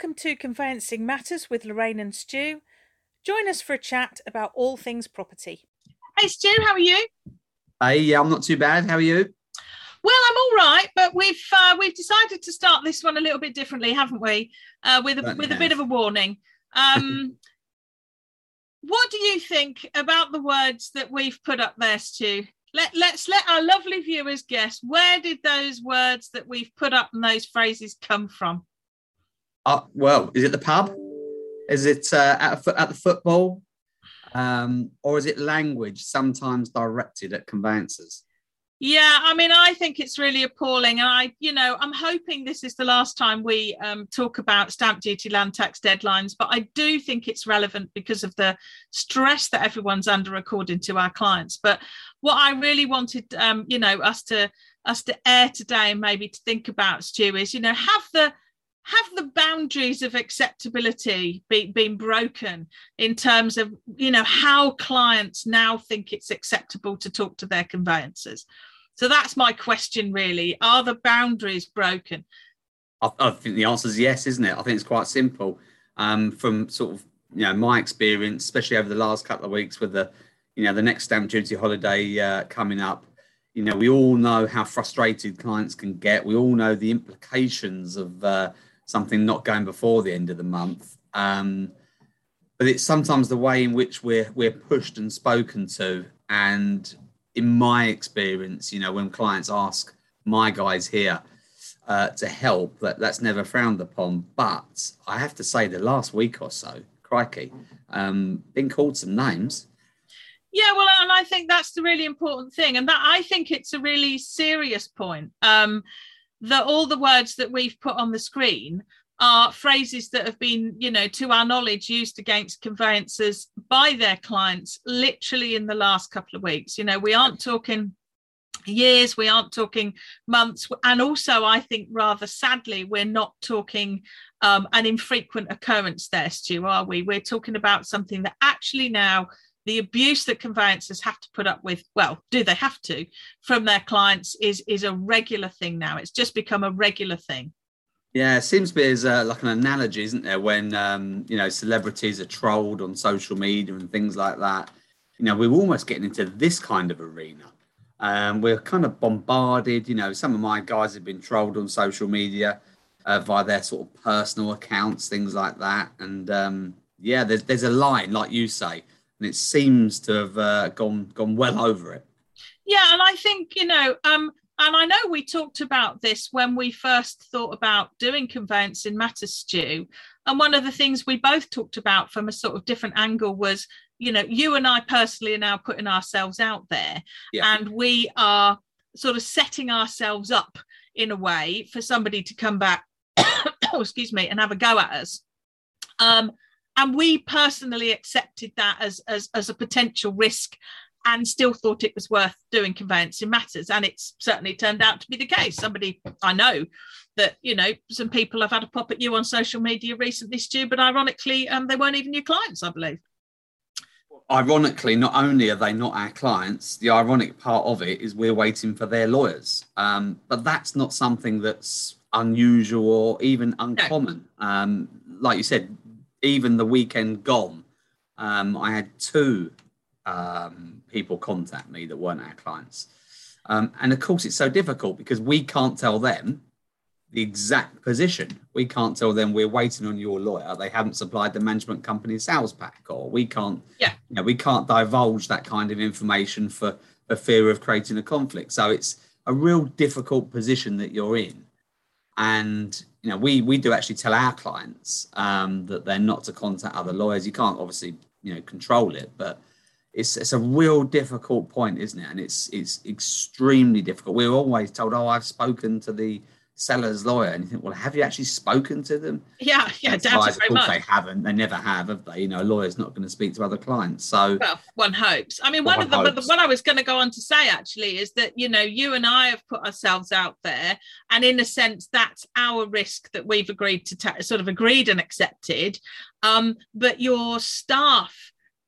Welcome to Conveyancing Matters with Lorraine and Stu. Join us for a chat about all things property. Hey Stu, how are you? Hey, yeah, I'm not too bad. How are you? Well, I'm all right, but we've uh, we've decided to start this one a little bit differently, haven't we? Uh, with a, Certainly with a bit of a warning. Um, what do you think about the words that we've put up there, Stu? Let let's let our lovely viewers guess. Where did those words that we've put up and those phrases come from? Uh, well, is it the pub? Is it uh, at, a at the football? Um, or is it language sometimes directed at conveyancers? Yeah, I mean, I think it's really appalling. And I, you know, I'm hoping this is the last time we um, talk about stamp duty land tax deadlines, but I do think it's relevant because of the stress that everyone's under according to our clients. But what I really wanted, um, you know, us to us to air today and maybe to think about, Stu, is, you know, have the have the boundaries of acceptability be, been broken in terms of you know how clients now think it's acceptable to talk to their conveyancers so that's my question really are the boundaries broken I, I think the answer is yes, isn't it? I think it's quite simple. Um, from sort of you know my experience, especially over the last couple of weeks with the you know the next stamp duty holiday uh, coming up. You know, we all know how frustrated clients can get. We all know the implications of uh, something not going before the end of the month. Um, but it's sometimes the way in which we're we're pushed and spoken to. And in my experience, you know, when clients ask my guys here uh, to help, that that's never frowned upon. But I have to say, the last week or so, crikey, um, been called some names. yeah well and i think that's the really important thing and that i think it's a really serious point um that all the words that we've put on the screen are phrases that have been you know to our knowledge used against conveyancers by their clients literally in the last couple of weeks. You know we aren't talking years we aren't talking months and also i think rather sadly we're not talking um, an infrequent occurrence there stu are we? We're talking about something that actually now the abuse that conveyancers have to put up with well do they have to from their clients is is a regular thing now it's just become a regular thing Yeah, it seems to be as uh, like an analogy, isn't there? When um, you know celebrities are trolled on social media and things like that. You know, we're almost getting into this kind of arena. Um, we're kind of bombarded. You know, some of my guys have been trolled on social media uh, via their sort of personal accounts, things like that. And um, yeah, there's there's a line, like you say, and it seems to have uh, gone gone well over it. Yeah, and I think you know, um, and I know we talked about this when we first thought about doing conveyancing matters, Stu. And one of the things we both talked about from a sort of different angle was, you know, you and I personally are now putting ourselves out there, Yeah. and we are sort of setting ourselves up in a way for somebody to come back, oh, excuse me, and have a go at us. Um, and we personally accepted that as, as as a potential risk and still thought it was worth doing conveyancing matters and it's certainly turned out to be the case somebody i know that you know some people have had a pop at you on social media recently stu but ironically um, they weren't even your clients i believe ironically, not only are they not our clients, the ironic part of it is we're waiting for their lawyers. Um, but that's not something that's unusual or even uncommon. Um, like you said, even the weekend gone, um, I had two um, people contact me that weren't our clients. Um, and of course, it's so difficult because we can't tell them the exact position. We can't tell them we're waiting on your lawyer. They haven't supplied the management company sales pack, or we can't. Yeah. You know, we can't divulge that kind of information for a fear of creating a conflict. So it's a real difficult position that you're in. And you know, we we do actually tell our clients um, that they're not to contact other lawyers. You can't obviously you know control it, but it's it's a real difficult point, isn't it? And it's it's extremely difficult. We're always told, "Oh, I've spoken to the seller's lawyer," and you think, "Well, have you actually spoken to them?" yeah yeah That's doubt lies. it Of course, much they haven't. They never have, have they? You know, a lawyer's not going to speak to other clients. So well one hopes i mean Well, one of the one the- what i was going to go on to say actually is that you know you and i have put ourselves out there and in a sense that's our risk that we've agreed to ta- sort of agreed and accepted um but your staff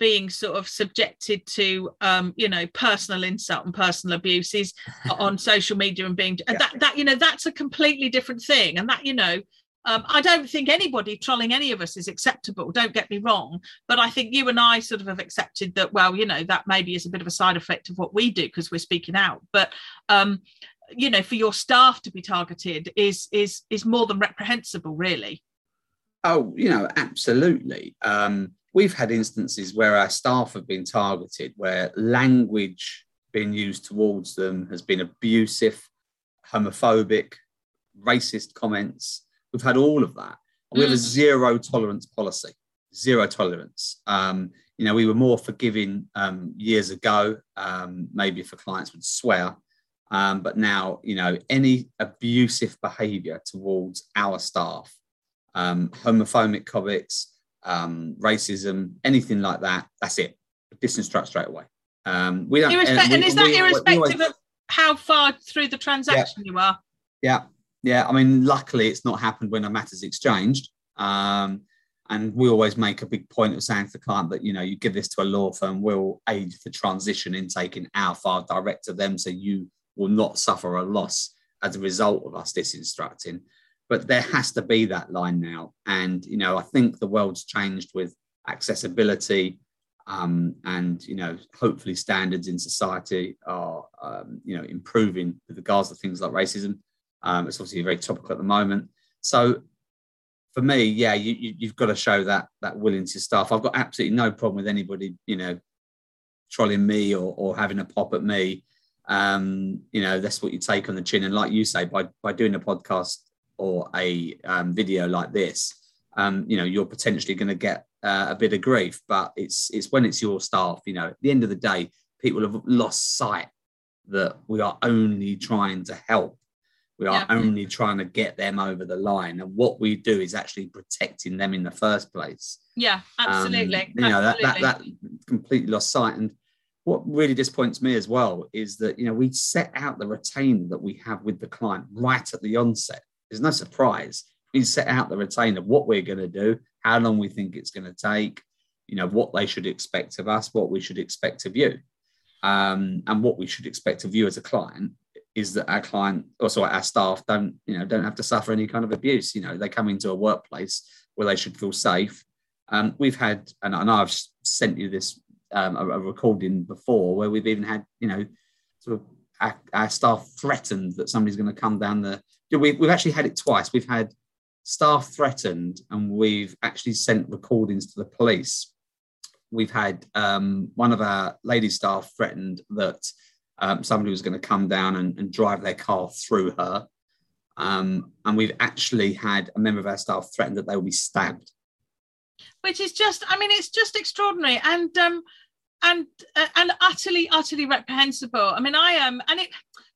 being sort of subjected to um you know personal insult and personal abuses on social media and being and Yeah. that that you know that's a completely different thing and that you know um, I don't think anybody trolling any of us is acceptable. Don't get me wrong, but I think you and I sort of have accepted that. Well, you know, that maybe is a bit of a side effect of what we do because we're speaking out. But um, you know, for your staff to be targeted is is is more than reprehensible, really. Oh, you know, absolutely. Um, we've had instances where our staff have been targeted, where language being used towards them has been abusive, homophobic, racist comments We've had all of that. We have a mm. zero tolerance policy, zero tolerance. Um, you know, we were more forgiving um, years ago, um, maybe if a clients would swear. Um, but now, you know, any abusive behavior towards our staff, um, homophobic comments, um, racism, anything like that, that's it. Disinstruct straight away. we don't. Irrespe- and, we, and is that we, irrespective we always, of how far through the transaction yeah, you are? Yeah, yeah, I mean, luckily it's not happened when a matter's exchanged. Um, and we always make a big point of saying to the client that, you know, you give this to a law firm, we'll aid the transition in taking our file direct to them so you will not suffer a loss as a result of us disinstructing. But there has to be that line now. And, you know, I think the world's changed with accessibility um, and, you know, hopefully standards in society are, um, you know, improving with regards to things like racism. Um, it's obviously very topical at the moment. So for me, yeah, you, you, have got to show that that willing to staff. I've got absolutely no problem with anybody, you know, trolling me or, or having a pop at me. Um, you know, that's what you take on the chin. And like you say, by by doing a podcast or a um, video like this, um, you know, you're potentially going to get uh, a bit of grief. But it's it's when it's your staff. You know, at the end of the day, people have lost sight that we are only trying to help we are yeah. only trying to get them over the line. And what we do is actually protecting them in the first place. Yeah, absolutely. Um, you know, absolutely. that, that, that completely lost sight. And what really disappoints me as well is that, you know, we set out the retainer that we have with the client right at the onset. There's no surprise. We set out the retainer, what we're going to do, how long we think it's going to take, you know, what they should expect of us, what we should expect of you. Um, and what we should expect of you as a client is that our client also our staff don't you know don't have to suffer any kind of abuse you know they come into a workplace where they should feel safe um, we've had and, and i've sent you this um, a, a, recording before where we've even had you know sort of our, our staff threatened that somebody's going to come down the we, we've actually had it twice we've had staff threatened and we've actually sent recordings to the police we've had um, one of our lady staff threatened that um, somebody was going to come down and, and, drive their car through her. Um, and we've actually had a member of our staff threatened that they will be stabbed. Which is just, I mean, it's just extraordinary and um, and uh, and utterly, utterly reprehensible. I mean, I am, um, and it.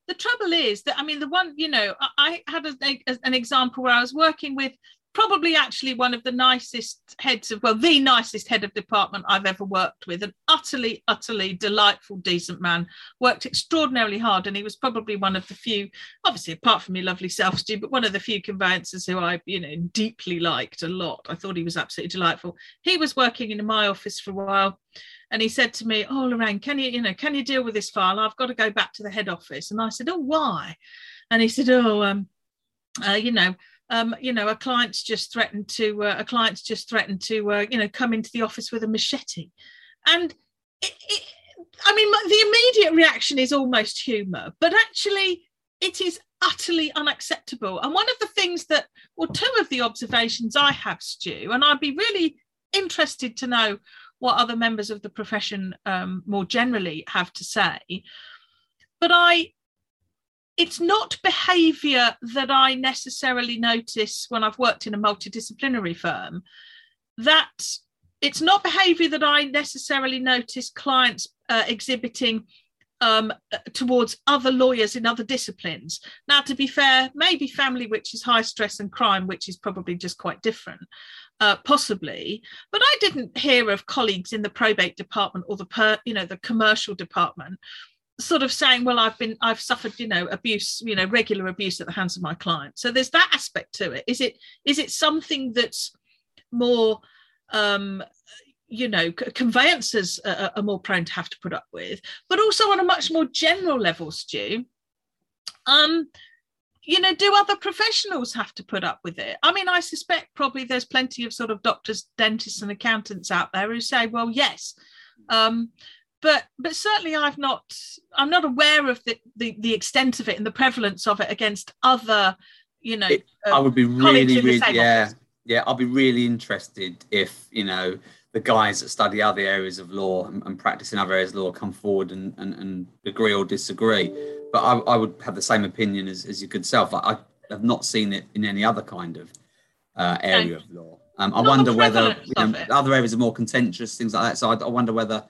The trouble is that I mean, the one you know, I, I had a, a, an example where I was working with probably actually one of the nicest heads of well the nicest head of department i've ever worked with. An utterly utterly delightful decent man. Worked extraordinarily hard and he was probably one of the few obviously apart from your lovely self stu but one of the few conveyancers who i you know deeply liked a lot. I thought he was absolutely delightful. He was working in my office for a while and he said to me oh lorraine can you you know can you deal with this file? I've got to go back to the head office. And i said oh why? And he said oh um uh, you know um, you know, a client's just threatened to uh, a client's just threatened to uh, you know come into the office with a machete, and it, it, I mean, the immediate reaction is almost humour, but actually, it is utterly unacceptable. And one of the things that, well, two of the observations I have, Stu, and I'd be really interested to know what other members of the profession um, more generally have to say. But I it's not behavior that I necessarily notice when I've worked in a multidisciplinary firm. That it's not behavior that I necessarily notice clients uh, exhibiting um, towards other lawyers in other disciplines. Now, to be fair, maybe family, which is high stress, and crime, which is probably just quite different, uh, possibly. But I didn't hear of colleagues in the probate department or the per, you know the commercial department sort of saying well i've been i've suffered you know abuse you know regular abuse at the hands of my client so there's that aspect to it is it is it something that's more um you know conveyancers are, are more prone to have to put up with but also on a much more general level stu um you know, do other professionals have to put up with it? I mean, I suspect probably there's plenty of sort of doctors, dentists, and accountants out there who say, well, yes. Um, but but certainly I've not I'm not aware of the, the, the extent of it and the prevalence of it against other, you know. It, uh, I would be really, really yeah, office. yeah. I'd be really interested if you know the guys that study other areas of law and, and practice in other areas of law come forward and, and, and agree or disagree. But I, I, would have the same opinion as, as your good self. I, I have not seen it in any other kind of uh, area of law. Um, I wonder whether you know, other areas are more contentious, things like that. So I, I, wonder whether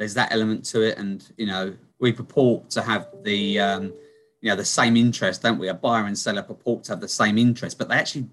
there's that element to it. And you know, we purport to have the um, you know the same interest, don't we? A buyer and seller purport to have the same interest, but they actually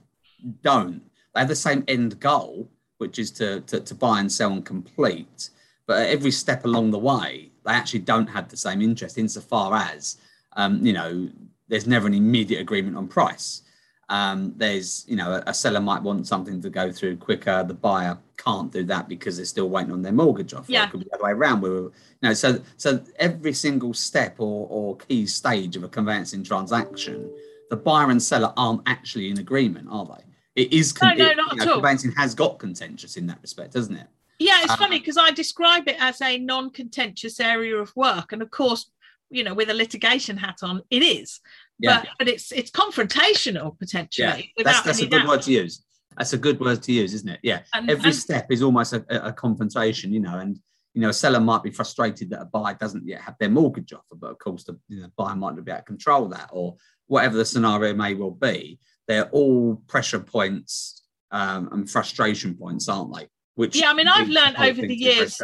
don't. They have the same end goal, which is to, to, to buy and sell and complete. But at every step along the way, they actually don't have the same interest insofar as, um, you know, there's never an immediate agreement on price. Um, there's, you know, a, seller might want something to go through quicker. The buyer can't do that because they're still waiting on their mortgage offer. Yeah. It could be the other way around. Where, you know, so so every single step or, or key stage of a conveyancing transaction, the buyer and seller aren't actually in agreement, are they? It is. Con- no, no, not you know, at all. Conveyancing has got contentious in that respect, doesn't it? Yeah, it's funny because I describe it as a non-contentious area of work, and of course, you know, with a litigation hat on, it is. Yeah. But, but it's it's confrontational potentially. Yeah, that's, that's a good doubt. word to use. That's a good word to use, isn't it? Yeah. And, Every and, step is almost a, a, confrontation, you know, and you know, a seller might be frustrated that a buyer doesn't yet have their mortgage offer, but of course the you know, buyer might not be able to control that, or whatever the scenario may well be they're all pressure points um, and frustration points, aren't they? Which yeah, I mean, I've learned over the years,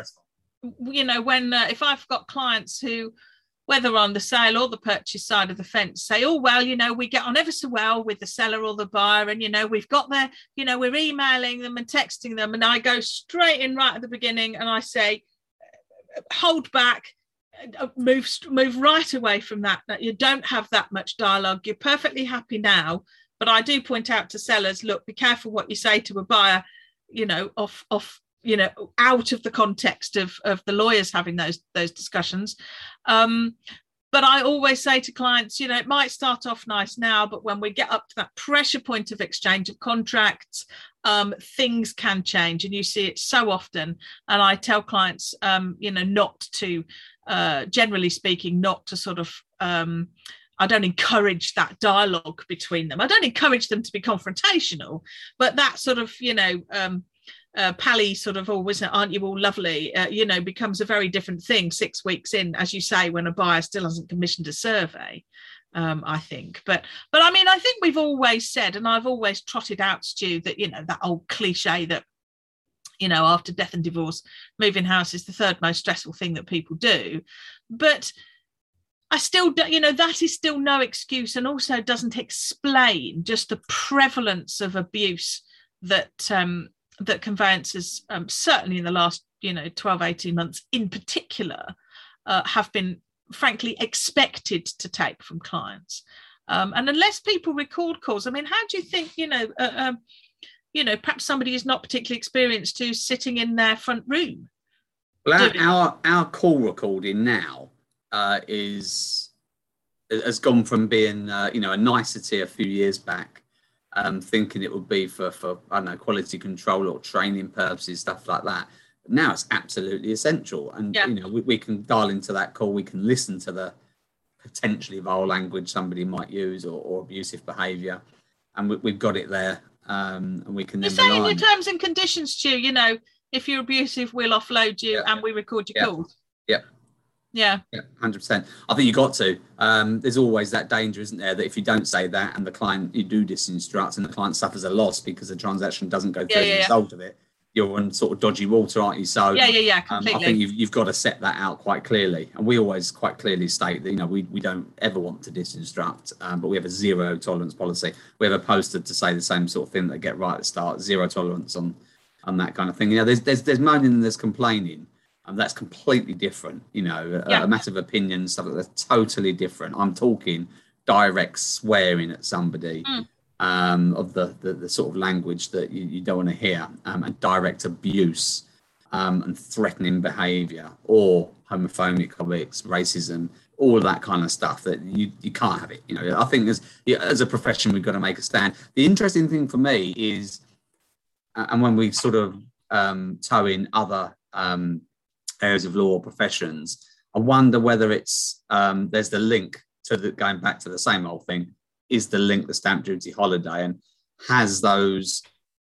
you know, when uh, if I've got clients who, whether on the sale or the purchase side of the fence, say, oh well, you know, we get on ever so well with the seller or the buyer, and you know, we've got their, you know, we're emailing them and texting them, and I go straight in right at the beginning and I say, hold back uh, move move right away from that that you don't have that much dialogue you're perfectly happy now but I do point out to sellers, look, be careful what you say to a buyer, you know, off off you know out of the context of of the lawyers having those those discussions um but i always say to clients you know it might start off nice now but when we get up to that pressure point of exchange of contracts um, things can change and you see it so often and i tell clients um, you know not to uh, generally speaking not to sort of um, I don't encourage that dialogue between them. I don't encourage them to be confrontational, but that sort of, you know, um, uh, Pally sort of always, aren't you all lovely? Uh, you know, becomes a very different thing six weeks in, as you say, when a buyer still hasn't commissioned a survey. Um, I think, but but I mean, I think we've always said, and I've always trotted out, Stu, that you know that old cliche that you know after death and divorce, moving house is the third most stressful thing that people do, but I still, do, you know, that is still no excuse and also doesn't explain just the prevalence of abuse that um, that conveyancers, um, certainly in the last, you know, 12, 18 months in particular, uh, have been frankly expected to take from clients. Um, and unless people record calls, I mean, how do you think, you know, uh, um, you know, perhaps somebody is not particularly experienced who's sitting in their front room? Well, our, our call recording now uh, is has gone from being uh, you know a nicety a few years back, um, thinking it would be for for I don't know quality control or training purposes, stuff like that. But now it's absolutely essential, and yeah. you know we, we can dial into that call. We can listen to the potentially vile language somebody might use or, or abusive behaviour, and we, have got it there, um, and we can. You say in your terms and conditions, Stu. You know, if you're abusive, we'll offload you yeah. and we record your yeah. calls. Yep. Yeah. Yeah, hundred percent. I think you got to. Um, there's always that danger, isn't there, that if you don't say that and the client you do disinstruct and the client suffers a loss because the transaction doesn't go through yeah, yeah, as a result yeah. of it, you're on sort of dodgy water, aren't you? So yeah, yeah, yeah, completely. Um, I think you've, you've got to set that out quite clearly, and we always quite clearly state that you know we, we don't ever want to disinstruct, um, but we have a zero tolerance policy. We have a poster to say the same sort of thing that get right at the start, zero tolerance on on that kind of thing. You know, there's there's there's moaning and there's complaining and that's completely different. You know, yeah. a, a matter of opinion, stuff like that's totally different. I'm talking direct swearing at somebody. Mm. Um, of the, the, the sort of language that you, you don't want to hear, um, and direct abuse um, and threatening behaviour, or homophobic comments, racism, all of that kind of stuff that you, you can't have it. You know, I think as as a profession, we've got to make a stand. The interesting thing for me is, and when we sort of um, toe in other um, areas of law or professions, I wonder whether it's um, there's the link to the going back to the same old thing is the link the stamp duty holiday and has those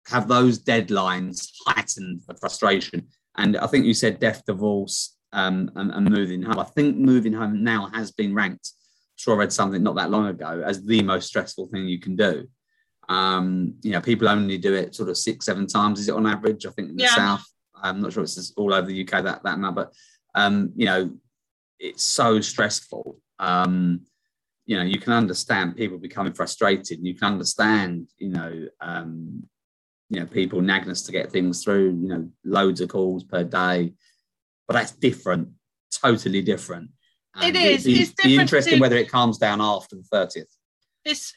have those deadlines heightened the frustration. And I think you said death, divorce, um, and, and, moving home. I think moving home now has been ranked. I'm sure I read something not that long ago as the most stressful thing you can do. Um, you know, people only do it sort of six, seven times. Is it on average? I think in the yeah. south. I'm not sure it's all over the UK that that but um, you know, it's so stressful. Um, you know, you can understand people becoming frustrated. You can understand, you know, um, you know, people nagging us to get things through. You know, loads of calls per day, but that's different, totally different. And it is. Be, it's be interesting to, whether it calms down after the thirtieth. It's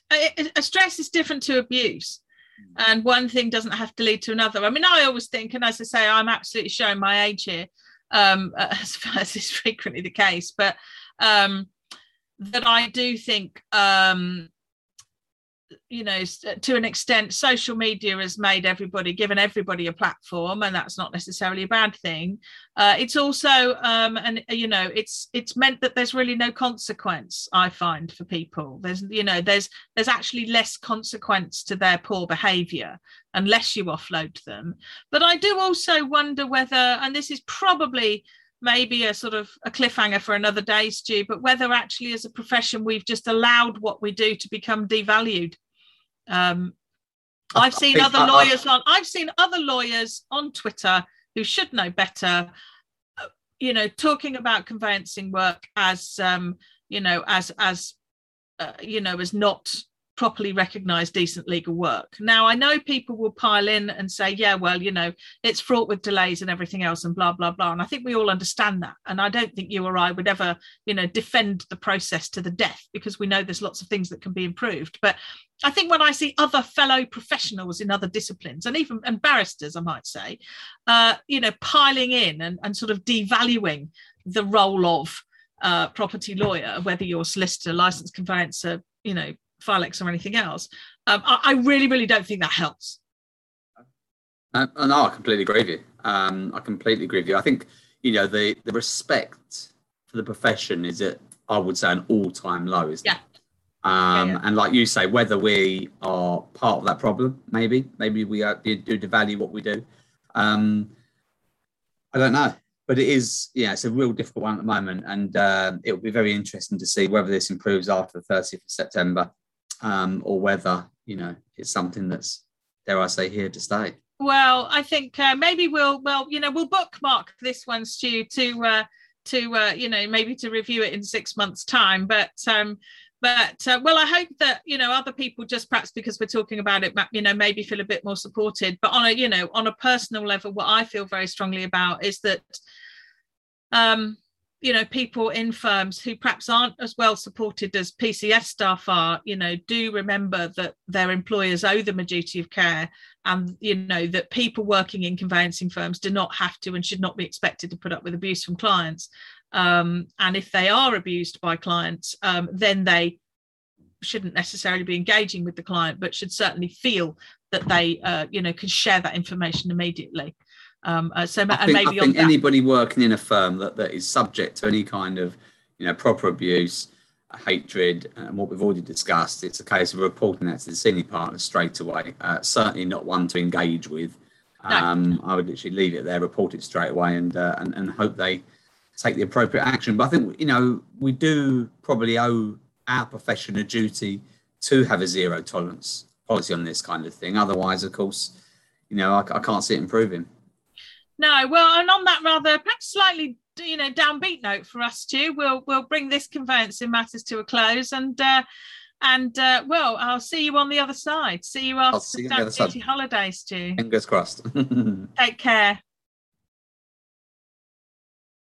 a stress is different to abuse and one thing doesn't have to lead to another. I mean, I always think, and as I say, I'm absolutely showing my age here, um, as far as is frequently the case, but um, that I do think um, you know to an extent social media has made everybody given everybody a platform and that's not necessarily a bad thing. Uh, it's also um, and you know it's it's meant that there's really no consequence i find for people. There's you know there's there's actually less consequence to their poor behavior unless you offload them. But i do also wonder whether and this is probably maybe a sort of a cliffhanger for another day, Stu, but whether actually as a profession we've just allowed what we do to become devalued. Um, I've seen other lawyers on I've seen other lawyers on Twitter who should know better, uh, you know, talking about conveyancing work as um, you know, as as uh, you know, as not properly recognized decent legal work. Now, I know people will pile in and say, yeah, well, you know, it's fraught with delays and everything else and blah, blah, blah. And I think we all understand that. And I don't think you or I would ever, you know, defend the process to the death because we know there's lots of things that can be improved. But I think when I see other fellow professionals in other disciplines and even and barristers, I might say, uh, you know, piling in and, and sort of devaluing the role of uh, property lawyer, whether you're solicitor, licensed conveyancer, you know, CILEx or anything else. Um, I, I, really, really don't think that helps. Uh, no, I completely agree with you. Um, I completely agree with you. I think you know the the respect for the profession is at I would say an all time low, isn't yeah. it? Um, yeah, yeah. And like you say, whether we are part of that problem, maybe, maybe we are, do, do devalue what we do. Um, I don't know, but it is, yeah, it's a real difficult one at the moment, and uh, it will be very interesting to see whether this improves after the 30th of September um, or whether you know it's something that's dare I say here to stay. Well, I think uh, maybe we'll well you know we'll bookmark this one, Stu, to uh, to uh, you know maybe to review it in six months' time. But um, but uh, well, I hope that you know other people just perhaps because we're talking about it, you know, maybe feel a bit more supported. But on a you know on a personal level, what I feel very strongly about is that um you know people in firms who perhaps aren't as well supported as PCS staff are you know do remember that their employers owe them a duty of care and you know that people working in conveyancing firms do not have to and should not be expected to put up with abuse from clients. Um, and if they are abused by clients um, then they shouldn't necessarily be engaging with the client but should certainly feel that they uh, you know can share that information immediately um, uh, so I think, maybe I think anybody working in a firm that, that is subject to any kind of you know proper abuse, hatred, and what we've already discussed, it's a case of reporting that to the senior partner straight away. Uh, certainly not one to engage with. Um, no. I would literally leave it there, report it straight away, and, uh, and and hope they take the appropriate action. But I think you know we do probably owe our profession a duty to have a zero tolerance policy on this kind of thing. Otherwise, of course, you know I, I can't see it improving. No, well, and on that rather perhaps slightly you know downbeat note for us too, we'll we'll bring this conveyancing matters to a close and. Uh, and uh, well, I'll see you on the other side. See you after see the stamp duty holidays, too. Fingers crossed. Take care.